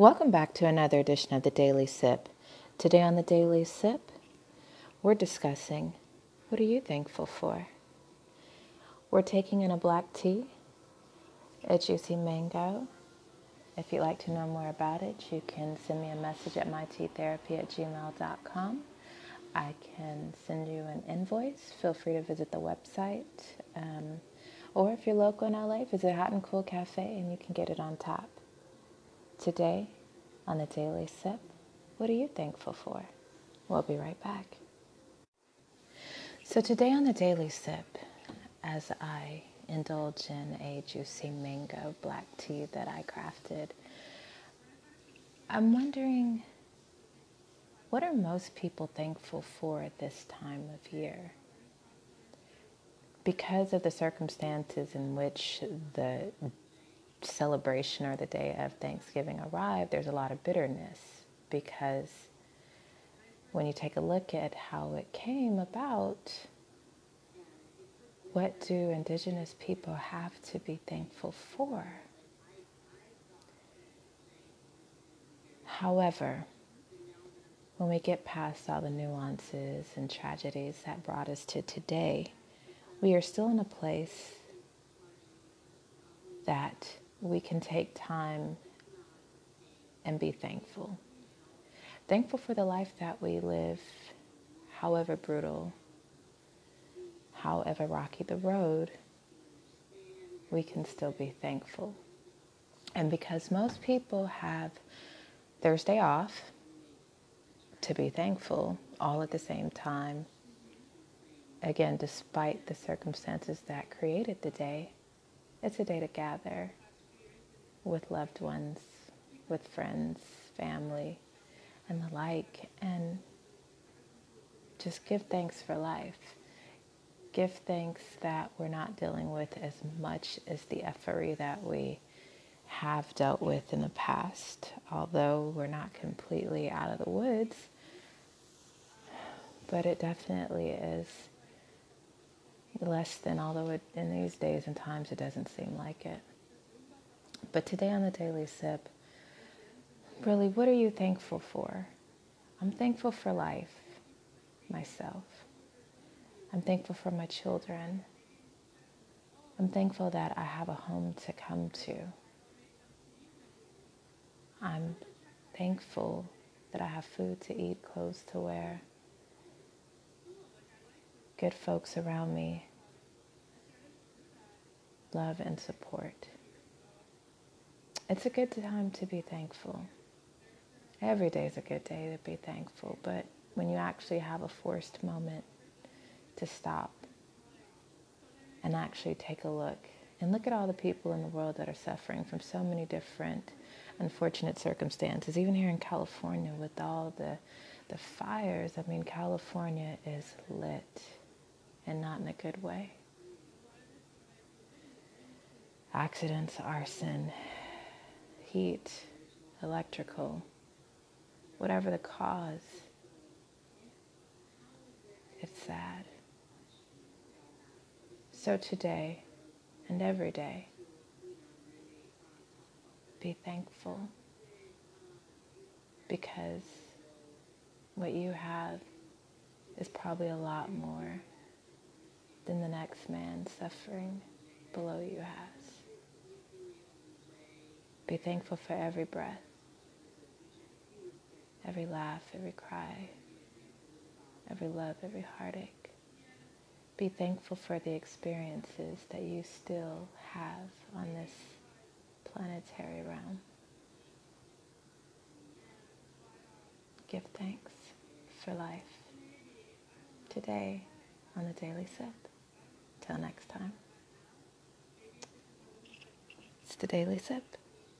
Welcome back to another edition of the Daily Sip. Today on the Daily Sip, we're discussing what are you thankful for? We're taking in a black tea, a juicy mango. If you'd like to know more about it, you can send me a message at myteatherapy at gmail.com. I can send you an invoice. Feel free to visit the website. Um, or if you're local in LA, visit Hot and Cool Cafe and you can get it on tap. Today, on the Daily Sip, what are you thankful for? We'll be right back. So, today on the Daily Sip, as I indulge in a juicy mango black tea that I crafted, I'm wondering what are most people thankful for at this time of year? Because of the circumstances in which the celebration or the day of Thanksgiving arrived, there's a lot of bitterness because when you take a look at how it came about, what do Indigenous people have to be thankful for? However, when we get past all the nuances and tragedies that brought us to today, we are still in a place that we can take time and be thankful. Thankful for the life that we live, however brutal, however rocky the road, we can still be thankful. And because most people have Thursday off, to be thankful all at the same time. Again, despite the circumstances that created the day, it's a day to gather with loved ones, with friends, family, and the like, and just give thanks for life. Give thanks that we're not dealing with as much as the effery that we have dealt with in the past, although we're not completely out of the woods. But it definitely is less than, although it, in these days and times it doesn't seem like it. But today on the Daily Sip, really, what are you thankful for? I'm thankful for life, myself. I'm thankful for my children. I'm thankful that I have a home to come to. I'm thankful that I have food to eat, clothes to wear, good folks around me, love and support. It's a good time to be thankful. Every day is a good day to be thankful, but when you actually have a forced moment to stop and actually take a look and look at all the people in the world that are suffering from so many different unfortunate circumstances. Even here in California, with all the the fires, I mean, California is lit, and not in a good way. Accidents, arson, heat, electrical, whatever the cause, it's sad. So today and every day, be thankful because what you have is probably a lot more than the next man suffering below you has. Be thankful for every breath, every laugh, every cry, every love, every heartache. Be thankful for the experiences that you still have on this planetary realm. Give thanks for life today on the Daily Sip. Till next time, it's the Daily Sip.